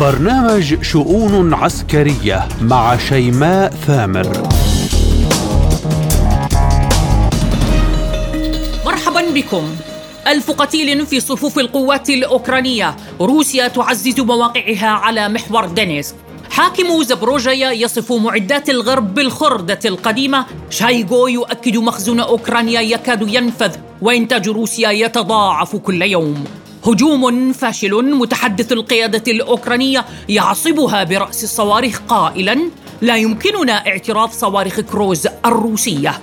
برنامج شؤون عسكرية مع شيماء ثامر. مرحبا بكم. ألف قتيل في صفوف القوات الأوكرانية. روسيا تعزز مواقعها على محور دينيسك حاكم زبروجيا يصف معدات الغرب بالخردة القديمة. شايغو يؤكد مخزن أوكرانيا يكاد ينفذ وإنتاج روسيا يتضاعف كل يوم. هجوم فاشل متحدث القيادة الأوكرانية يعصبها برأس الصواريخ قائلا لا يمكننا اعتراض صواريخ كروز الروسية.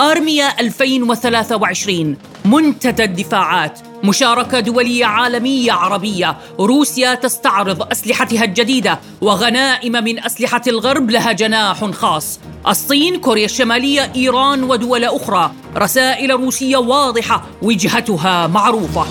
آرميا 2023 منتدى الدفاعات مشاركة دولية عالمية عربية روسيا تستعرض أسلحتها الجديدة وغنائم من أسلحة الغرب لها جناح خاص. الصين كوريا الشمالية إيران ودول أخرى. رسائل روسية واضحة وجهتها معروفة.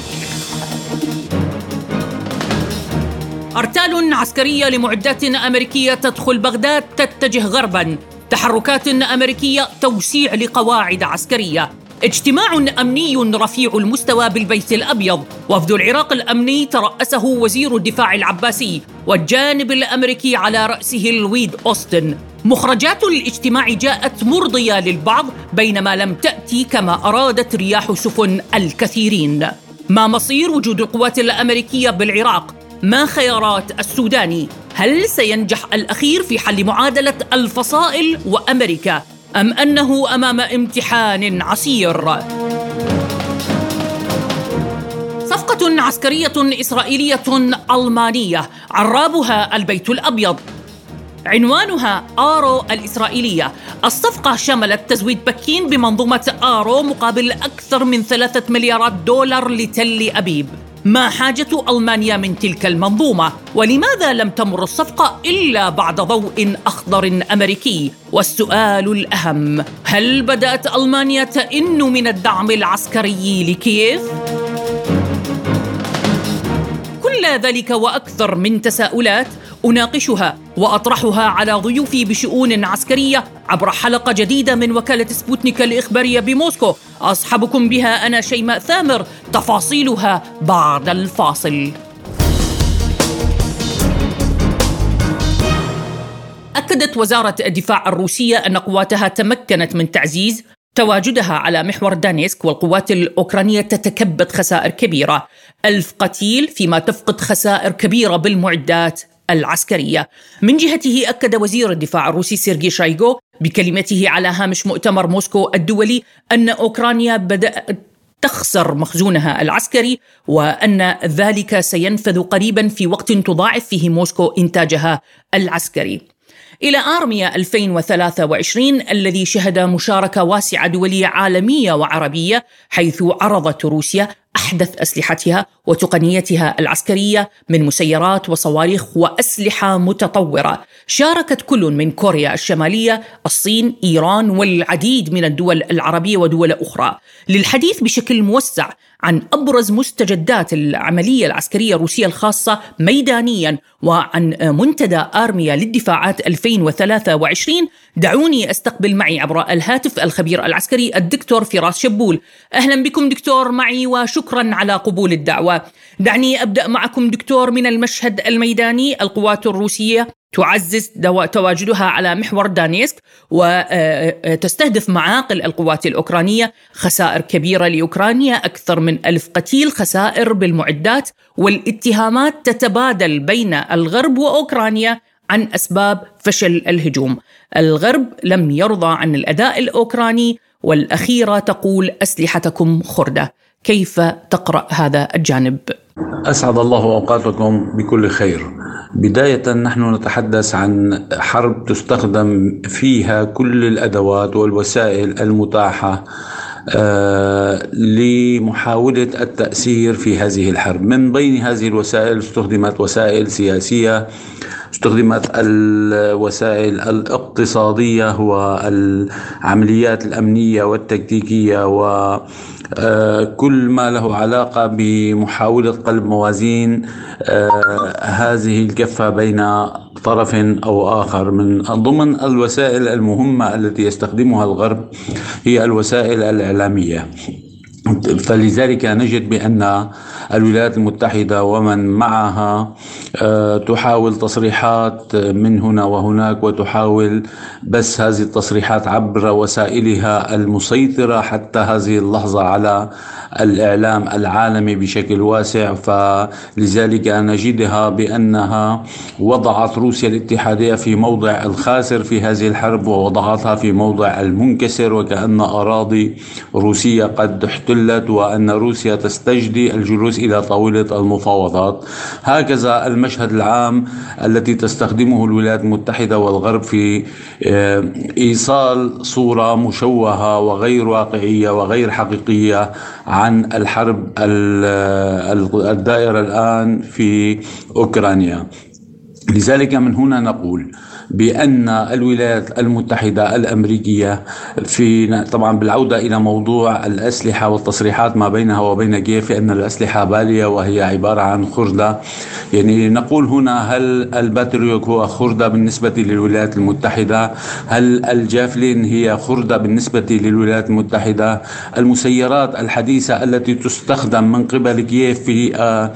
أرتال عسكرية لمعدات أمريكية تدخل بغداد تتجه غرباً. تحركات أمريكية توسيع لقواعد عسكرية. اجتماع أمني رفيع المستوى بالبيت الأبيض. وفد العراق الأمني ترأسه وزير الدفاع العباسي والجانب الأمريكي على رأسه الويد أوستن. مخرجات الاجتماع جاءت مرضية للبعض بينما لم تأتي كما أرادت رياح سفن الكثيرين. ما مصير وجود القوات الأمريكية بالعراق؟ ما خيارات السوداني؟ هل سينجح الأخير في حل معادلة الفصائل وأمريكا؟ أم أنه أمام امتحان عسير؟ صفقة عسكرية إسرائيلية ألمانية عرابها البيت الأبيض. عنوانها آرو الإسرائيلية. الصفقة شملت تزويد برلين بمنظومة آرو مقابل أكثر من ثلاثة مليارات دولار لتل أبيب. ما حاجة ألمانيا من تلك المنظومة؟ ولماذا لم تمر الصفقة إلا بعد ضوء أخضر أمريكي؟ والسؤال الأهم هل بدأت ألمانيا تئن من الدعم العسكري لكييف؟ كل ذلك وأكثر من تساؤلات أناقشها وأطرحها على ضيوفي بشؤون عسكرية عبر حلقة جديدة من وكالة سبوتنيك الإخبارية بموسكو. أصحبكم بها أنا شيماء ثامر تفاصيلها بعد الفاصل. أكدت وزارة الدفاع الروسية أن قواتها تمكنت من تعزيز تواجدها على محور دانيسك والقوات الأوكرانية تتكبد خسائر كبيرة. ألف قتيل فيما تفقد خسائر كبيرة بالمعدات. العسكرية من جهته أكد وزير الدفاع الروسي سيرجي شايغو بكلمته على هامش مؤتمر موسكو الدولي أن أوكرانيا بدأت تخسر مخزونها العسكري وأن ذلك سينفذ قريبا في وقت تضاعف فيه موسكو إنتاجها العسكري. إلى آرميا 2023 الذي شهد مشاركة واسعة دولية عالمية وعربية حيث عرضت روسيا أحدث أسلحتها وتقنيتها العسكرية من مسيرات وصواريخ وأسلحة متطورة. شاركت كل من كوريا الشمالية الصين إيران والعديد من الدول العربية ودول أخرى. للحديث بشكل موسع عن أبرز مستجدات العملية العسكرية الروسية الخاصة ميدانيا وعن منتدى آرميا للدفاعات 2023 دعوني أستقبل معي عبر الهاتف الخبير العسكري الدكتور فراس شبول. أهلا بكم دكتور معي وشكرا على قبول الدعوة. دعني أبدأ معكم دكتور من المشهد الميداني القوات الروسية. تعزز تواجدها على محور دانيسك وتستهدف معاقل القوات الأوكرانية خسائر كبيرة لأوكرانيا أكثر من ألف قتيل خسائر بالمعدات والاتهامات تتبادل بين الغرب وأوكرانيا عن أسباب فشل الهجوم. الغرب لم يرضى عن الأداء الأوكراني والأخيرة تقول أسلحتكم خردة. كيف تقرأ هذا الجانب؟ أسعد الله أوقاتكم بكل خير بداية نحن نتحدث عن حرب تستخدم فيها كل الأدوات والوسائل المتاحة آه لمحاولة التأثير في هذه الحرب من بين هذه الوسائل استخدمت وسائل سياسية استخدمت الوسائل الاقتصادية والعمليات الأمنية والتكتيكية و آه، ما له علاقة بمحاولة قلب موازين آه، هذه الكفة بين طرف أو آخر. من ضمن الوسائل المهمة التي يستخدمها الغرب هي الوسائل الإعلامية. فلذلك نجد بأن الولايات المتحدة ومن معها آه، تحاول تصريحات من هنا وهناك وتحاول بس هذه التصريحات عبر وسائلها المسيطرة حتى هذه اللحظة على الإعلام العالمي بشكل واسع. فلذلك نجدها بأنها وضعت روسيا الاتحادية في موضع الخاسر في هذه الحرب ووضعتها في موضع المنكسر وكأن أراضي روسية قد احتلت وأن روسيا تستجدي الجلوس إلى طاولة المفاوضات. هكذا المشهد العام التي تستخدمه الولايات المتحدة والغرب في آه، إيصال صورة مشوهة وغير واقعية وغير حقيقية عن الحرب الدائرة الآن في أوكرانيا. لذلك من هنا نقول بأن الولايات المتحدة الأمريكية في طبعا بالعودة إلى موضوع الأسلحة والتصريحات ما بينها وبين كييف أن الأسلحة بالية وهي عبارة عن خردة. يعني نقول هنا هل الباتريوك هو خردة بالنسبة للولايات المتحدة؟ هل الجافلين هي خردة بالنسبة للولايات المتحدة؟ المسيرات الحديثة التي تستخدم من قبل كييف في آه،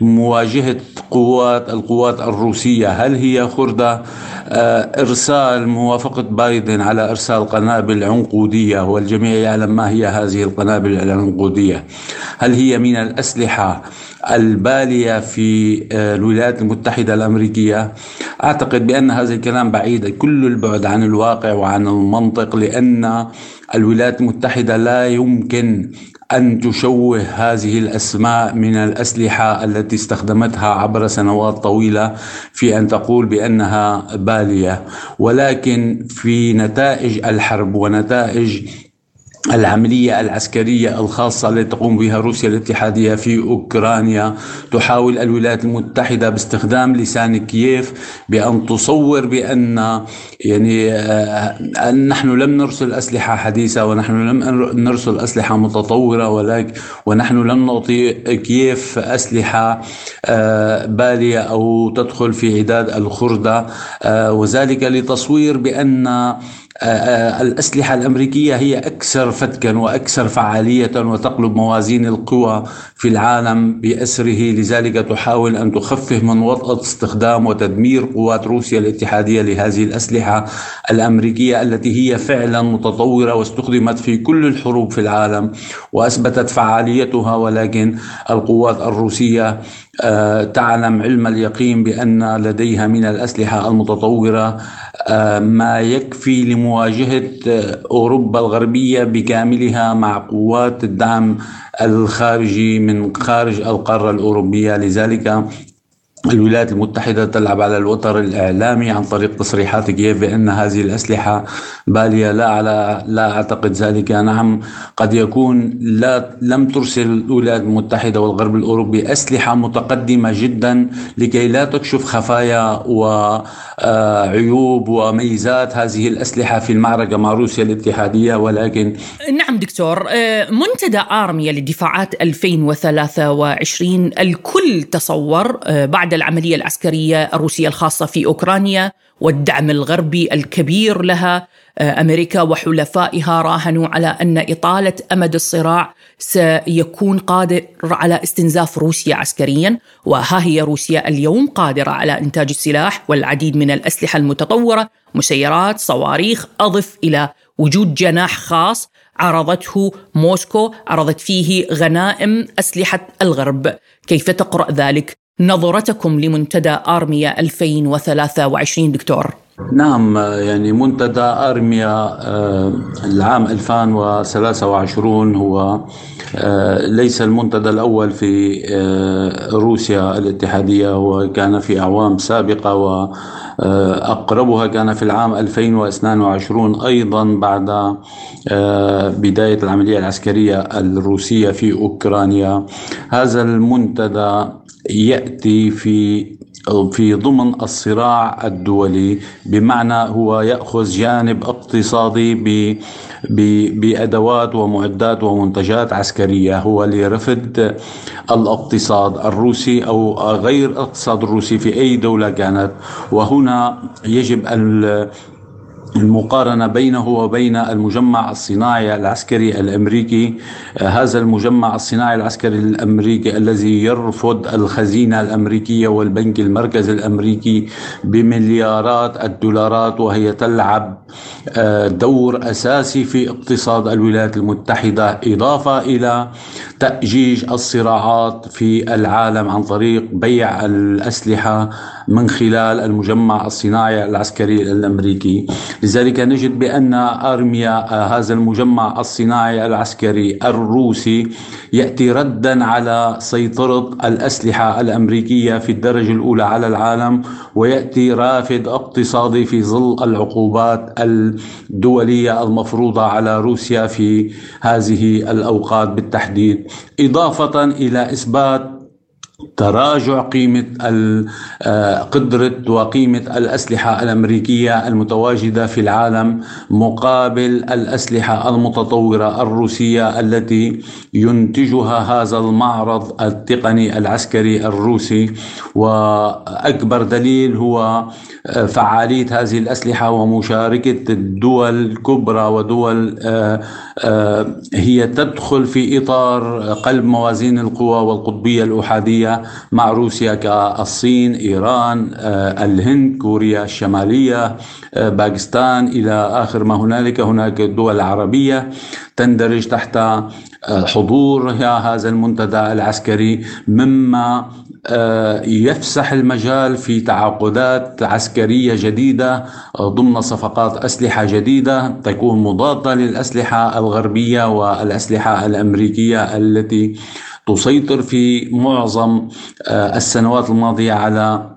مواجهة قوات القوات الروسية هل هي خردة؟ إرسال موافقة بايدن على إرسال قنابل عنقودية والجميع يعلم ما هي هذه القنابل العنقودية. هل هي من الأسلحة البالية في آه، الولايات المتحدة الأمريكية؟ أعتقد بأن هذا الكلام بعيد كل البعد عن الواقع وعن المنطق لأن الولايات المتحدة لا يمكن أن تشوه هذه الأسماء من الأسلحة التي استخدمتها عبر سنوات طويلة في أن تقول بأنها بالية. ولكن في نتائج الحرب ونتائج العملية العسكرية الخاصة التي تقوم بها روسيا الاتحادية في أوكرانيا تحاول الولايات المتحدة باستخدام لسان كييف بأن تصور بأن يعني آه نحن لم نرسل أسلحة حديثة ونحن لم نرسل أسلحة متطورة ولكن ونحن لم نعطي كييف أسلحة آه بالية أو تدخل في عداد الخردة آه وذلك لتصوير بأن الأسلحة الأمريكية هي أكثر فتكا وأكثر فعالية وتقلب موازين القوى في العالم بأسره. لذلك تحاول أن تخفف من وطأة استخدام وتدمير قوات روسيا الاتحادية لهذه الأسلحة الأمريكية التي هي فعلا متطورة واستخدمت في كل الحروب في العالم وأثبتت فعاليتها. ولكن القوات الروسية آه، تعلم علم اليقين بأن لديها من الأسلحة المتطورة آه، ما يكفي لمواجهة آه، أوروبا الغربية بكاملها مع قوات الدعم الخارجي من خارج القارة الأوروبية. لذلك الولايات المتحدة تلعب على الوتر الإعلامي عن طريق تصريحات كييف بأن هذه الأسلحة بالية. لا على لا أعتقد ذلك. نعم قد يكون لا لم ترسل الولايات المتحدة والغرب الأوروبي أسلحة متقدمة جدا لكي لا تكشف خفايا وعيوب وميزات هذه الأسلحة في المعركة مع روسيا الاتحادية. ولكن نعم دكتور آه، منتدى آرميا للدفاعات 2023 الكل تصور آه، بعد العملية العسكرية الروسية الخاصة في أوكرانيا والدعم الغربي الكبير لها. آه، أمريكا وحلفائها راهنوا على أن إطالة أمد الصراع سيكون قادر على استنزاف روسيا عسكريا وها هي روسيا اليوم قادرة على إنتاج السلاح والعديد من الأسلحة المتطورة مسيرات صواريخ أضف إلى وجود جناح خاص عرضته موسكو عرضت فيه غنائم أسلحة الغرب. كيف تقرأ ذلك؟ نظرتكم لمنتدى آرميا 2023 دكتور؟ نعم يعني منتدى آرميا آه، العام 2023 هو آه، ليس المنتدى الأول في آه، روسيا الاتحادية وكان في أعوام سابقة وأقربها كان في العام 2022 أيضا بعد بداية العملية العسكرية الروسية في أوكرانيا. هذا المنتدى يأتي في في ضمن الصراع الدولي بمعنى هو يأخذ جانب اقتصادي ب بأدوات ومعدات ومنتجات عسكرية. هو لرفض الاقتصاد الروسي أو غير الاقتصاد الروسي في أي دولة كانت. وهنا يجب المقارنة بينه وبين المجمع الصناعي العسكري الأمريكي. هذا المجمع الصناعي العسكري الأمريكي الذي يرفض الخزينة الأمريكية والبنك المركزي الأمريكي بمليارات الدولارات وهي تلعب آه، دور أساسي في اقتصاد الولايات المتحدة إضافة إلى تأجيج الصراعات في العالم عن طريق بيع الأسلحة من خلال المجمع الصناعي العسكري الأمريكي. لذلك نجد بأن أرميا آه، هذا المجمع الصناعي العسكري الروسي يأتي ردا على سيطرة الأسلحة الأمريكية في الدرجة الأولى على العالم ويأتي رافد اقتصادي في ظل العقوبات الدولية المفروضة على روسيا في هذه الأوقات بالتحديد. إضافة إلى إثبات تراجع قيمة آه، قدرة وقيمة الأسلحة الأمريكية المتواجدة في العالم مقابل الأسلحة المتطورة الروسية التي ينتجها هذا المعرض التقني العسكري الروسي. وأكبر دليل هو آه، فعالية هذه الأسلحة ومشاركة الدول الكبرى ودول آه، هي تدخل في إطار قلب موازين القوى والقطبية الأحادية مع روسيا كالصين إيران آه، الهند كوريا الشمالية آه، باكستان إلى آخر ما هنالك. هناك دول عربية تندرج تحت آه، حضور هذا المنتدى العسكري مما يفسح المجال في تعاقدات عسكرية جديدة ضمن صفقات أسلحة جديدة تكون مضادة للأسلحة الغربية والأسلحة الأمريكية التي تسيطر في معظم آه، السنوات الماضية على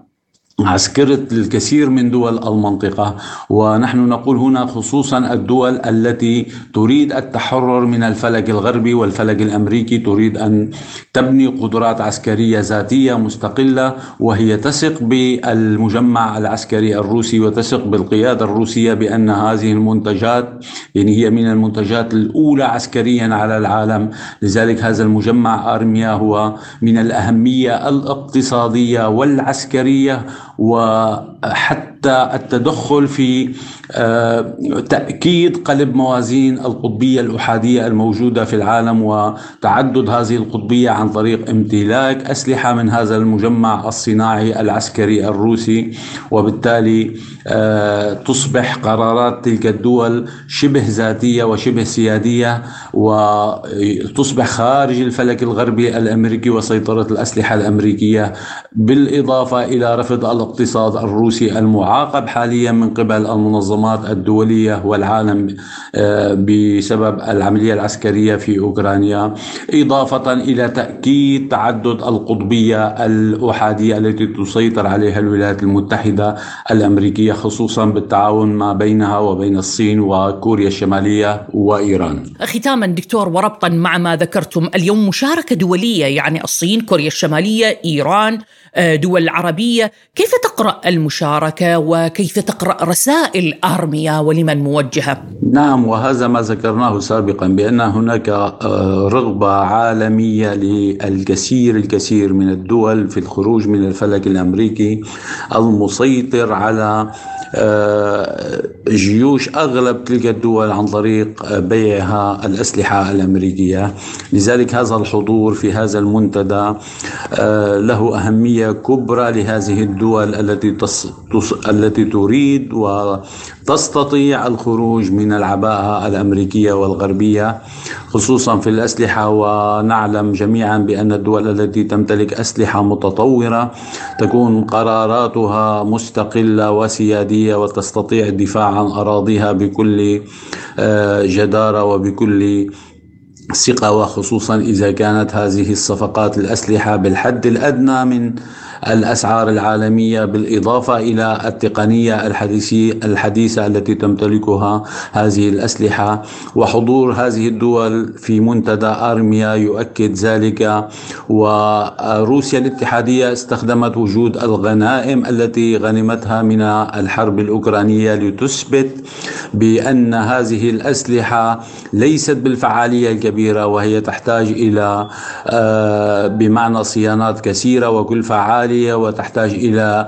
عسكرة الكثير من دول المنطقة ونحن نقول هنا خصوصا الدول التي تريد التحرر من الفلك الغربي والفلك الأمريكي تريد أن تبني قدرات عسكرية ذاتية مستقلة وهي تثق بالمجمع العسكري الروسي وتثق بالقيادة الروسية بأن هذه المنتجات يعني هي من المنتجات الأولى عسكريا على العالم. لذلك هذا المجمع أرميا هو من الأهمية الإقتصادية والعسكرية وحتى التدخل في آه، تأكيد قلب موازين القطبية الأحادية الموجودة في العالم وتعدد هذه القطبية عن طريق امتلاك أسلحة من هذا المجمع الصناعي العسكري الروسي. وبالتالي آه، تصبح قرارات تلك الدول شبه ذاتية وشبه سيادية وتصبح خارج الفلك الغربي الأمريكي وسيطرة الأسلحة الأمريكية بالإضافة إلى رفض الاقتصاد الروسي المعاقب حاليا من قبل المنظمات الدولية والعالم آه، بسبب العملية العسكرية في أوكرانيا إضافة إلى تأكيد تعدد القطبية الأحادية التي تسيطر عليها الولايات المتحدة الأمريكية خصوصا بالتعاون ما بينها وبين الصين وكوريا الشمالية وإيران. ختاما دكتور وربطا مع ما ذكرتم اليوم مشاركة دولية يعني الصين كوريا الشمالية إيران آه، دول عربية كيف تقرأ المشاركة؟ وكيف تقرأ رسائل أرميا ولمن موجهة؟ نعم وهذا ما ذكرناه سابقا بأن هناك آه، رغبة عالمية للكثير الكثير من الدول في الخروج من الفلك الأمريكي المسيطر على آه، جيوش أغلب تلك الدول عن طريق بيعها الأسلحة الأمريكية، لذلك هذا الحضور في هذا المنتدى آه، له أهمية كبرى لهذه الدول التي. التي تريد وتستطيع الخروج من العباءة الأمريكية والغربية خصوصا في الأسلحة. ونعلم جميعا بأن الدول التي تمتلك أسلحة متطورة تكون قراراتها مستقلة وسيادية وتستطيع الدفاع عن أراضيها بكل آه، جدارة وبكل ثقة. وخصوصا إذا كانت هذه الصفقات الأسلحة بالحد الأدنى من الأسعار العالمية بالإضافة إلى التقنية الحديثة التي تمتلكها هذه الأسلحة. وحضور هذه الدول في منتدى أرميا يؤكد ذلك. وروسيا الاتحادية استخدمت وجود الغنائم التي غنمتها من الحرب الأوكرانية لتثبت بأن هذه الأسلحة ليست بالفعالية الكبيرة وهي تحتاج إلى آه، بمعنى صيانات كثيرة وكل فعال عالية وتحتاج إلى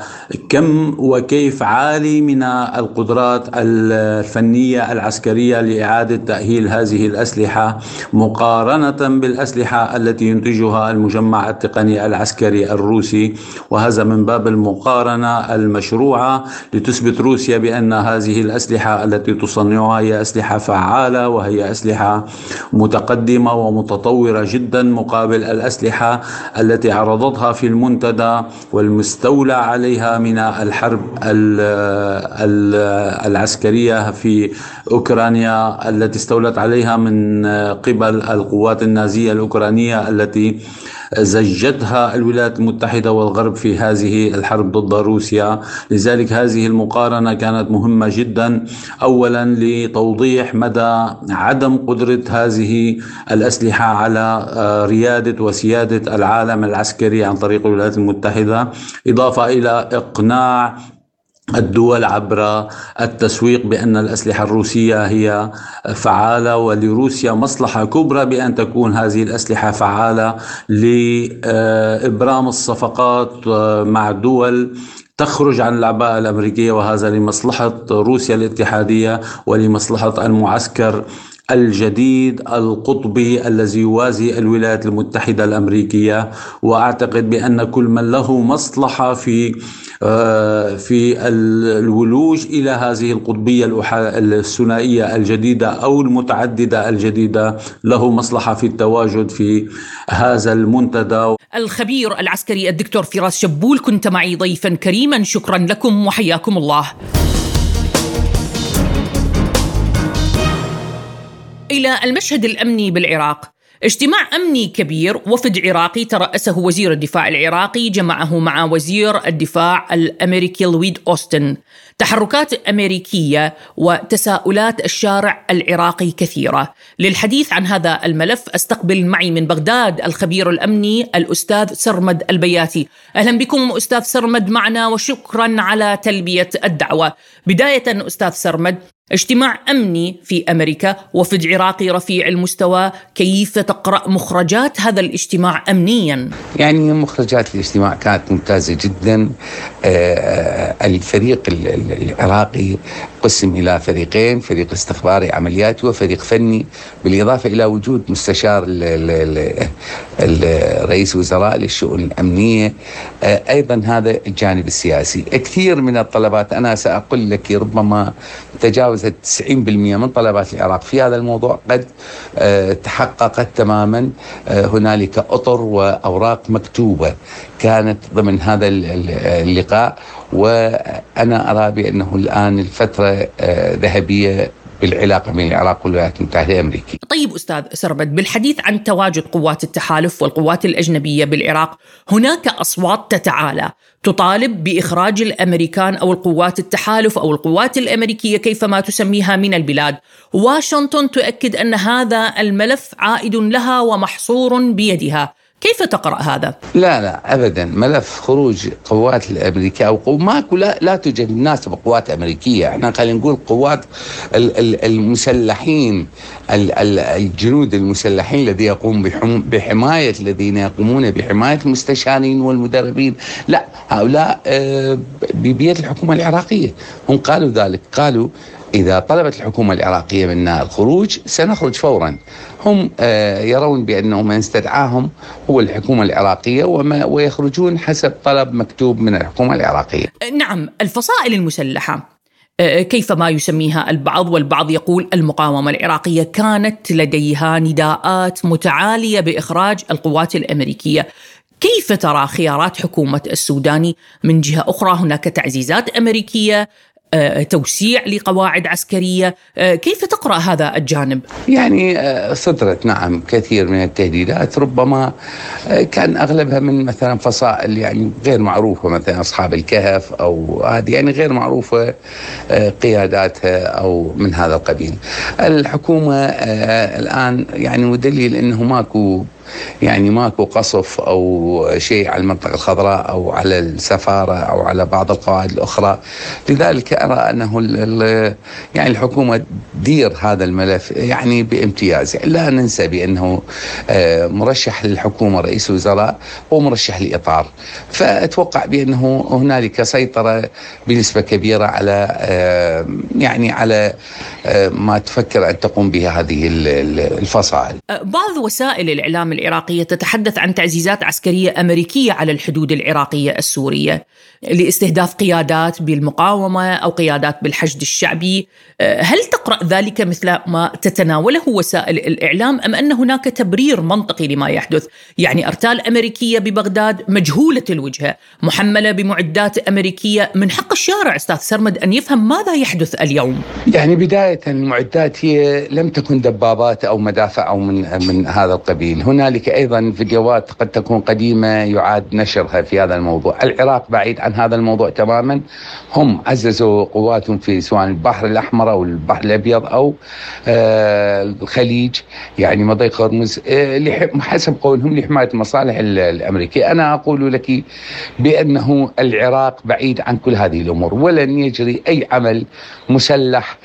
كم وكيف عالي من القدرات الفنية العسكرية لإعادة تأهيل هذه الأسلحة مقارنة بالأسلحة التي ينتجها المجمع التقني العسكري الروسي وهذا من باب المقارنة المشروعة لتثبت روسيا بأن هذه الأسلحة التي تصنعها هي أسلحة فعالة وهي أسلحة متقدمة ومتطورة جدا مقابل الأسلحة التي عرضتها في المنتدى والمستولى عليها من الحرب العسكرية في أوكرانيا التي استولت عليها من قبل القوات النازية الأوكرانية التي زجتها الولايات المتحدة والغرب في هذه الحرب ضد روسيا. لذلك هذه المقارنة كانت مهمة جدا. أولا لتوضيح مدى عدم قدرة هذه الأسلحة على آه، ريادة وسيادة العالم العسكري عن طريق الولايات المتحدة. إضافة إلى إقناع الدول عبر التسويق بأن الأسلحة الروسية هي فعالة ولروسيا مصلحة كبرى بأن تكون هذه الأسلحة فعالة لإبرام الصفقات مع دول تخرج عن العباءة الأمريكية وهذا لمصلحة روسيا الاتحادية ولمصلحة المعسكر الجديد القطبي الذي يوازي الولايات المتحدة الأمريكية وأعتقد بأن كل من له مصلحة في آه، في الولوج إلى هذه القطبية الثنائية الجديدة أو المتعددة الجديدة له مصلحة في التواجد في هذا المنتدى. الخبير العسكري الدكتور فراس شبول كنت معي ضيفا كريما شكرا لكم وحياكم الله. إلى المشهد الأمني بالعراق اجتماع أمني كبير وفد عراقي ترأسه وزير الدفاع العراقي جمعه مع وزير الدفاع الأمريكي لويد أوستن. تحركات أمريكية وتساؤلات الشارع العراقي كثيرة. للحديث عن هذا الملف أستقبل معي من بغداد الخبير الأمني الأستاذ سرمد البياتي. أهلا بكم أستاذ سرمد معنا وشكرا على تلبية الدعوة. بداية أستاذ سرمد اجتماع أمني في أمريكا وفد عراقي رفيع المستوى. كيف تقرأ مخرجات هذا الاجتماع امنيا؟ يعني مخرجات الاجتماع كانت ممتازة جدا. آه، الفريق العراقي قسم إلى فريقين فريق استخباري عملياتي وفريق فني بالإضافة إلى وجود مستشار رئيس وزراء للشؤون الأمنية. آه، أيضا هذا الجانب السياسي. كثير من الطلبات أنا سأقول لك ربما تجاوزت 90% من طلبات العراق. في هذا الموضوع قد آه، تحققت تماما آه، هنالك أطر وأوراق مكتوبة كانت ضمن هذا اللقاء وأنا أرى بأنه الآن الفترة ذهبية بالعلاقة بين العراق والولايات المتحدة الأمريكية. طيب أستاذ سربد بالحديث عن تواجد قوات التحالف والقوات الأجنبية بالعراق هناك أصوات تتعالى. تطالب بإخراج الأمريكان أو القوات التحالف أو القوات الأمريكية كيفما تسميها من البلاد. واشنطن تؤكد أن هذا الملف عائد لها ومحصور بيدها. كيف تقرأ هذا؟ لا لا ابدا. ملف خروج قوات الأمريكية أو قو ماكو لا, لا توجد مناسبه قوات أمريكية. إحنا خلينا نقول قوات المسلحين الجنود المسلحين الذي يقوم بحماية الذين يقومون بحماية المستشارين والمدربين. لا هؤلاء آه، بيد الحكومة العراقية. هم قالوا ذلك. قالوا إذا طلبت الحكومة العراقية منا الخروج سنخرج فورا. هم آه، يرون بأنه من استدعاهم هو الحكومة العراقية وما ويخرجون حسب طلب مكتوب من الحكومة العراقية. نعم الفصائل المسلحة آه، كيف ما يسميها البعض والبعض يقول المقاومة العراقية كانت لديها نداءات متعالية بإخراج القوات الأمريكية. كيف ترى خيارات حكومة السوداني؟ من جهة أخرى هناك تعزيزات أمريكية توسيع لقواعد عسكرية، آه، كيف تقرأ هذا الجانب؟ يعني آه، صدرت نعم كثير من التهديدات ربما كان أغلبها من مثلا فصائل يعني غير معروفة مثلا أصحاب الكهف أو هذه يعني غير معروفة قياداتها أو من هذا القبيل. الحكومة الآن يعني ودليل إنه ماكو يعني ماكو قصف أو شيء على المنطقة الخضراء أو على السفارة أو على بعض القواعد الأخرى. لذلك أرى أنه يعني الحكومة تدير هذا الملف يعني بامتياز. لا ننسى بأنه آه، مرشح للحكومة رئيس الوزراء هو مرشح لإطار. فأتوقع بأنه هنالك سيطرة بنسبة كبيرة على آه، يعني على آه، ما تفكر أن تقوم به هذه الفصائل. بعض وسائل الإعلام العراقية تتحدث عن تعزيزات عسكرية أمريكية على الحدود العراقية السورية لاستهداف قيادات بالمقاومة أو قيادات بالحشد الشعبي، هل تقرأ ذلك مثل ما تتناوله وسائل الإعلام أم أن هناك تبرير منطقي لما يحدث؟ يعني أرتال أمريكية ببغداد مجهولة الوجهه، محملة بمعدات أمريكية، من حق الشارع أستاذ سرمد أن يفهم ماذا يحدث اليوم. يعني بداية المعدات هي لم تكن دبابات أو مدافع أو من من هذا القبيل، هنالك أيضا فيديوهات قد تكون قديمة يعاد نشرها في هذا الموضوع، العراق بعيد عن هذا الموضوع تماما، هم عززوا قواتهم في سواء البحر الأحمر أو البحر الأبيض أو آه الخليج يعني مضيق هرمز آه حسب قولهم لحماية المصالح الأمريكية، أنا أقول لك بأنه العراق بعيد عن كل هذه الأمور. ولن يجري أي عمل مسلح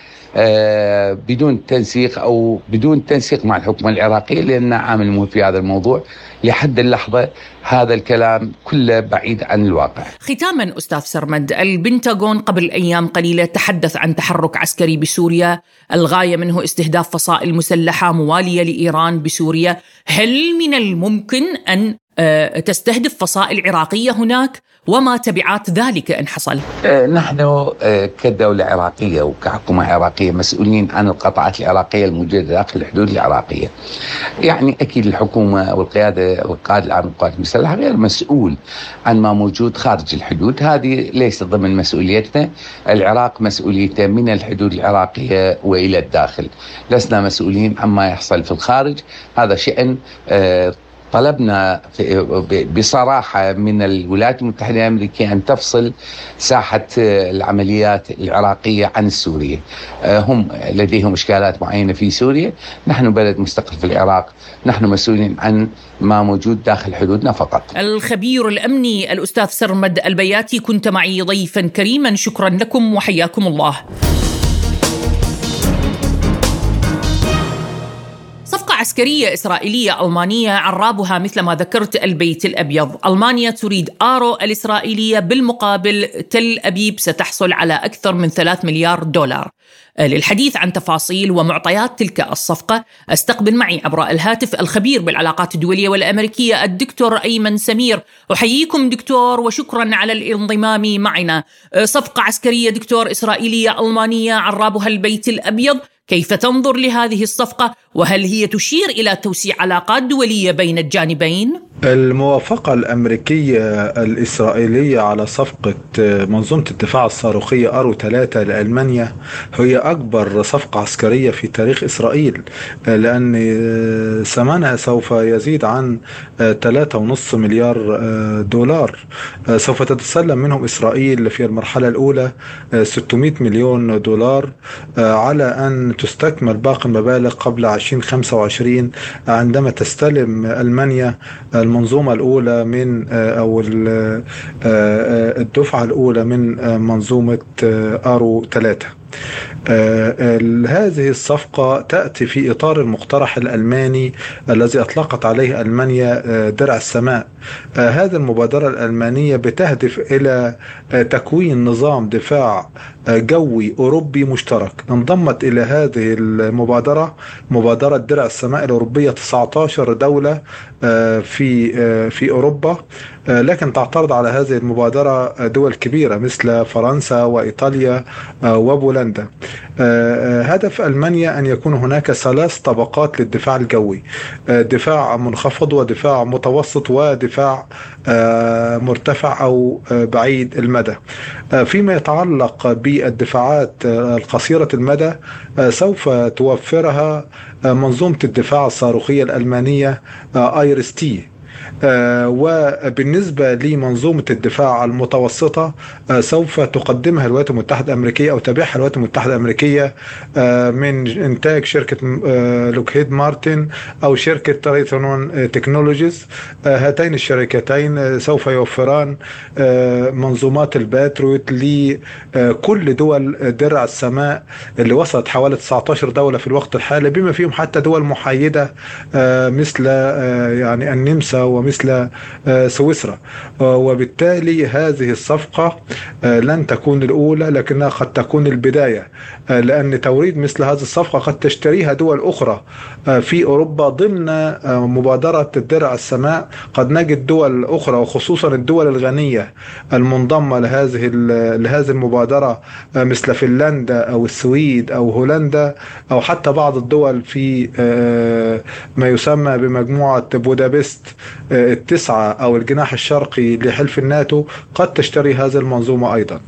بدون تنسيق أو بدون تنسيق مع الحكومة العراقيه لانها عامل مهم في هذا الموضوع. لحد اللحظة هذا الكلام كله بعيد عن الواقع. ختاما أستاذ سرمد، البنتاغون قبل أيام قليلة تحدث عن تحرك عسكري بسوريا، الغاية منه استهداف فصائل مسلحة موالية لإيران بسوريا، هل من الممكن أن آه، تستهدف فصائل عراقية هناك وما تبعات ذلك إن حصل؟ آه، نحن آه، كدولة عراقية وكحكومة عراقية مسؤولين عن القطاعات العراقية الموجودة داخل الحدود العراقية. يعني أكيد الحكومة والقيادة والقائد العام للقوات المسلحه غير مسؤول عن ما موجود خارج الحدود، هذه ليست ضمن مسؤوليتنا، العراق مسؤوليته من الحدود العراقية وإلى الداخل، لسنا مسؤولين عما يحصل في الخارج، هذا شأن طلبنا بصراحة من الولايات المتحدة الأمريكية أن تفصل ساحة العمليات العراقية عن السورية هم لديهم إشكالات معينة في سوريا. نحن بلد مستقل في العراق. نحن مسؤولين عن ما موجود داخل حدودنا فقط. الخبير الأمني الأستاذ سرمد البياتي كنت معي ضيفا كريما. شكرا لكم وحياكم الله. عسكرية إسرائيلية ألمانية عرابها مثل ما ذكرت البيت الأبيض. ألمانيا تريد آرو الإسرائيلية بالمقابل تل أبيب ستحصل على أكثر من 3 مليار دولار. للحديث عن تفاصيل ومعطيات تلك الصفقة. أستقبل معي عبر الهاتف الخبير بالعلاقات الدولية والأمريكية الدكتور أيمن سمير. أحييكم دكتور وشكرا على الانضمام معنا. صفقة عسكرية دكتور إسرائيلية ألمانية عرابها البيت الأبيض. كيف تنظر لهذه الصفقة؟ وهل هي تشير إلى توسيع علاقات دولية بين الجانبين؟ الموافقة الأمريكية الإسرائيلية على صفقة منظومة الدفاع الصاروخية أرو 3 لألمانيا هي أكبر صفقة عسكرية في تاريخ إسرائيل لأن ثمنها سوف يزيد عن 3.5 مليار دولار سوف تتسلم منهم إسرائيل في المرحلة الأولى 600 مليون دولار على أن تستكمل باقي المبالغ قبل 2025 عندما تستلم ألمانيا المنظومة الأولى من أو الدفعة الأولى من منظومة أرو 3 آه هذه الصفقة تأتي في إطار المقترح الألماني الذي أطلقت عليه ألمانيا آه درع السماء. آه هذه المبادرة الألمانية بتهدف إلى تكوين نظام دفاع جوي أوروبي مشترك. انضمت إلى هذه المبادرة مبادرة درع السماء الأوروبية 19 دولة في في أوروبا. لكن تعترض على هذه المبادرة دول كبيرة مثل فرنسا وإيطاليا وبولندا. هدف ألمانيا أن يكون هناك ثلاث طبقات للدفاع الجوي. دفاع منخفض ودفاع متوسط ودفاع مرتفع أو بعيد المدى. فيما يتعلق بالدفاعات القصيرة المدى سوف توفرها منظومة الدفاع الصاروخية الألمانية آيريس تي. وبالنسبة لمنظومة الدفاع المتوسطة سوف تقدمها الولايات المتحدة الأمريكية أو تبيعها الولايات المتحدة الأمريكية من إنتاج شركة لوكهيد مارتن أو شركة ريثيون تكنولوجيز هاتين الشركتين سوف يوفران منظومات الباتريوت لكل دول درع السماء اللي وصلت حوالي 19 دولة في الوقت الحالي بما فيهم حتى دول محايدة مثل يعني النمسا ومثل سويسرا. وبالتالي هذه الصفقة لن تكون الأولى لكنها قد تكون البداية. لأن توريد مثل هذه الصفقة قد تشتريها دول أخرى في أوروبا ضمن مبادرة الدرع السماء. قد نجد دول أخرى وخصوصا الدول الغنية المنضمة لهذه لهذه المبادرة مثل فنلندا أو السويد أو هولندا أو حتى بعض الدول في ما يسمى بمجموعة بودابست. التسعة أو الجناح الشرقي لحلف الناتو قد تشتري هذه المنظومة أيضا.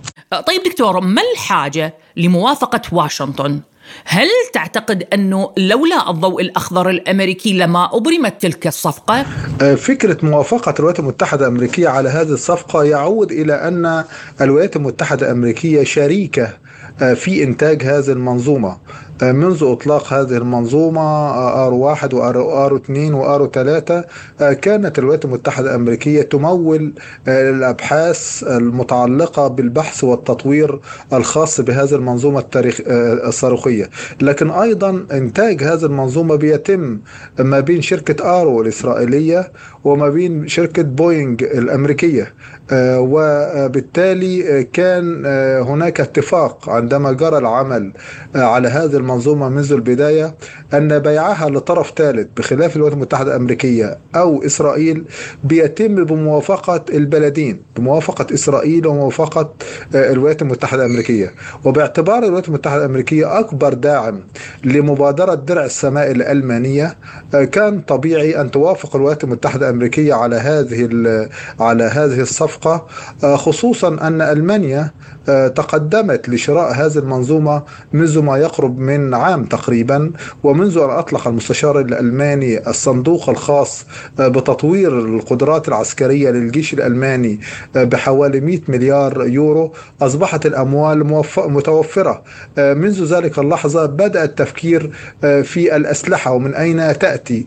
طيب دكتور ما الحاجة لموافقة واشنطن؟ هل تعتقد أنه لولا الضوء الأخضر الأمريكي لما أبرمت تلك الصفقة؟ فكرة موافقة الولايات المتحدة الأمريكية على هذه الصفقة يعود إلى أن الولايات المتحدة الأمريكية شريكة في إنتاج هذه المنظومة. منذ إطلاق هذه المنظومة آرو واحد وآرو اثنين وآرو ثلاثة كانت الولايات المتحدة الأمريكية تمول الأبحاث المتعلقة بالبحث والتطوير الخاص بهذه المنظومة التاريخ الصاروخية. لكن أيضا إنتاج هذه المنظومة بيتم ما بين شركة آرو الإسرائيلية وما بين شركة بوينج الأمريكية وبالتالي كان هناك اتفاق عندما جرى العمل على هذه المنظومة منذ البداية أن بيعها لطرف ثالث بخلاف الولايات المتحدة الأمريكية أو إسرائيل بيتم بموافقة البلدين بموافقة إسرائيل وموافقة الولايات المتحدة الأمريكية. وباعتبار الولايات المتحدة الأمريكية أكبر داعم لمبادرة درع السماء الألمانية كان طبيعي أن توافق الولايات المتحدة الأمريكية على هذه على هذه الصفقة خصوصا أن ألمانيا تقدمت لشراء هذه المنظومة منذ ما يقرب من عام تقريبا ومنذ أن أطلق المستشار الألماني الصندوق الخاص بتطوير القدرات العسكرية للجيش الألماني بحوالي 100 مليار يورو أصبحت الأموال متوفرة. منذ ذلك اللحظة بدأ التفكير في الأسلحة ومن أين تأتي.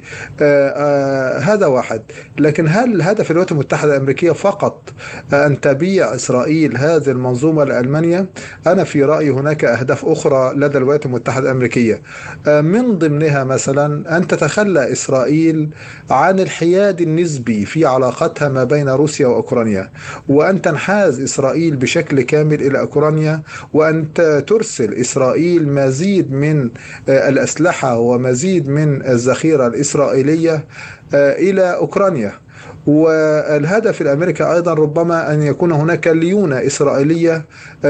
هذا واحد. لكن هل هدف الولايات المتحدة الأمريكية فقط أن تبيع إسرائيل هذه المنظومة لألمانيا؟ أنا في رأيي هناك أهداف أخرى لدى الولايات المتحدة الأمريكية. من ضمنها مثلا أن تتخلى إسرائيل عن الحياد النسبي في علاقتها ما بين روسيا وأوكرانيا وأن تنحاز إسرائيل بشكل كامل إلى أوكرانيا وأن ترسل إسرائيل مزيد من الأسلحة ومزيد من الذخيرة الإسرائيلية إلى أوكرانيا. والهدف الأمريكي أيضا ربما أن يكون هناك ليونة إسرائيلية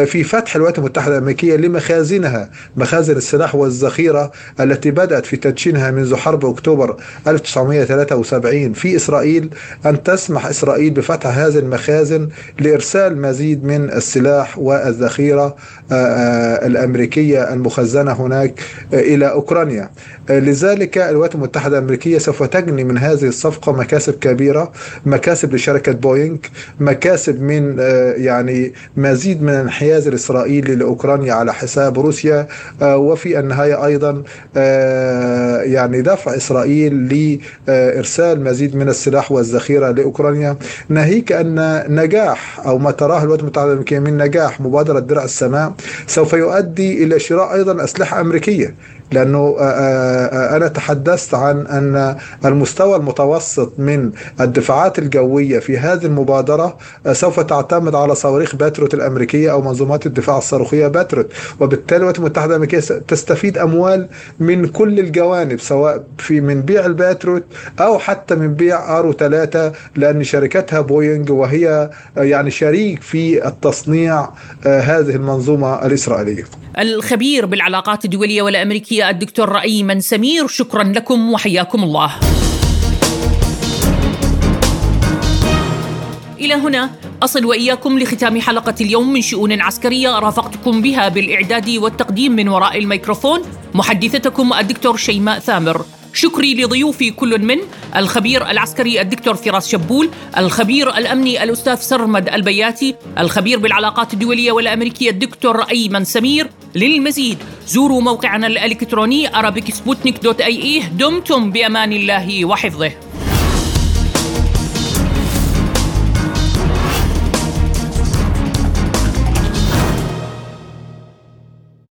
في فتح الولايات المتحدة الأمريكية لمخازنها مخازن السلاح والذخيرة التي بدأت في تدشينها منذ حرب أكتوبر 1973 في إسرائيل أن تسمح إسرائيل بفتح هذه المخازن لإرسال مزيد من السلاح والذخيرة الأمريكية المخزنة هناك إلى أوكرانيا. لذلك الولايات المتحدة الأمريكية سوف تجني من هذه الصفقة مكاسب كبيرة. مكاسب لشركة بوينغ مكاسب من يعني مزيد من الانحياز الإسرائيلي لأوكرانيا على حساب روسيا وفي النهاية أيضا يعني دفع إسرائيل لإرسال مزيد من السلاح والذخيرة لأوكرانيا. ناهيك أن نجاح أو ما تراه الولايات المتحدة الأمريكية من نجاح مبادرة درع السماء سوف يؤدي إلى شراء أيضا أسلحة أمريكية. لأنه أنا تحدثت عن أن المستوى المتوسط من الدفاعات الجوية في هذه المبادرة سوف تعتمد على صواريخ باتريوت الأمريكية أو منظومات الدفاع الصاروخية باتريوت. وبالتالي الولايات المتحدة الأمريكية تستفيد أموال من كل الجوانب سواء في من بيع الباتريوت أو حتى من بيع آرو 3 لأن شركتها بوينج وهي يعني شريك في التصنيع هذه المنظومة الإسرائيلية. الخبير بالعلاقات الدولية والأمريكية الدكتور أيمن سمير شكرا لكم وحياكم الله. إلى هنا أصل وإياكم لختام حلقة اليوم من شؤون عسكرية رافقتكم بها بالإعداد والتقديم من وراء الميكروفون محدثتكم الدكتور شيماء ثامر. شكري لضيوفي كل من الخبير العسكري الدكتور فراس شبول الخبير الأمني الأستاذ سرمد البياتي الخبير بالعلاقات الدولية والأمريكية الدكتور أيمن سمير للمزيد. زوروا موقعنا الإلكتروني arabicsputnik.ae دمتم بأمان الله وحفظه.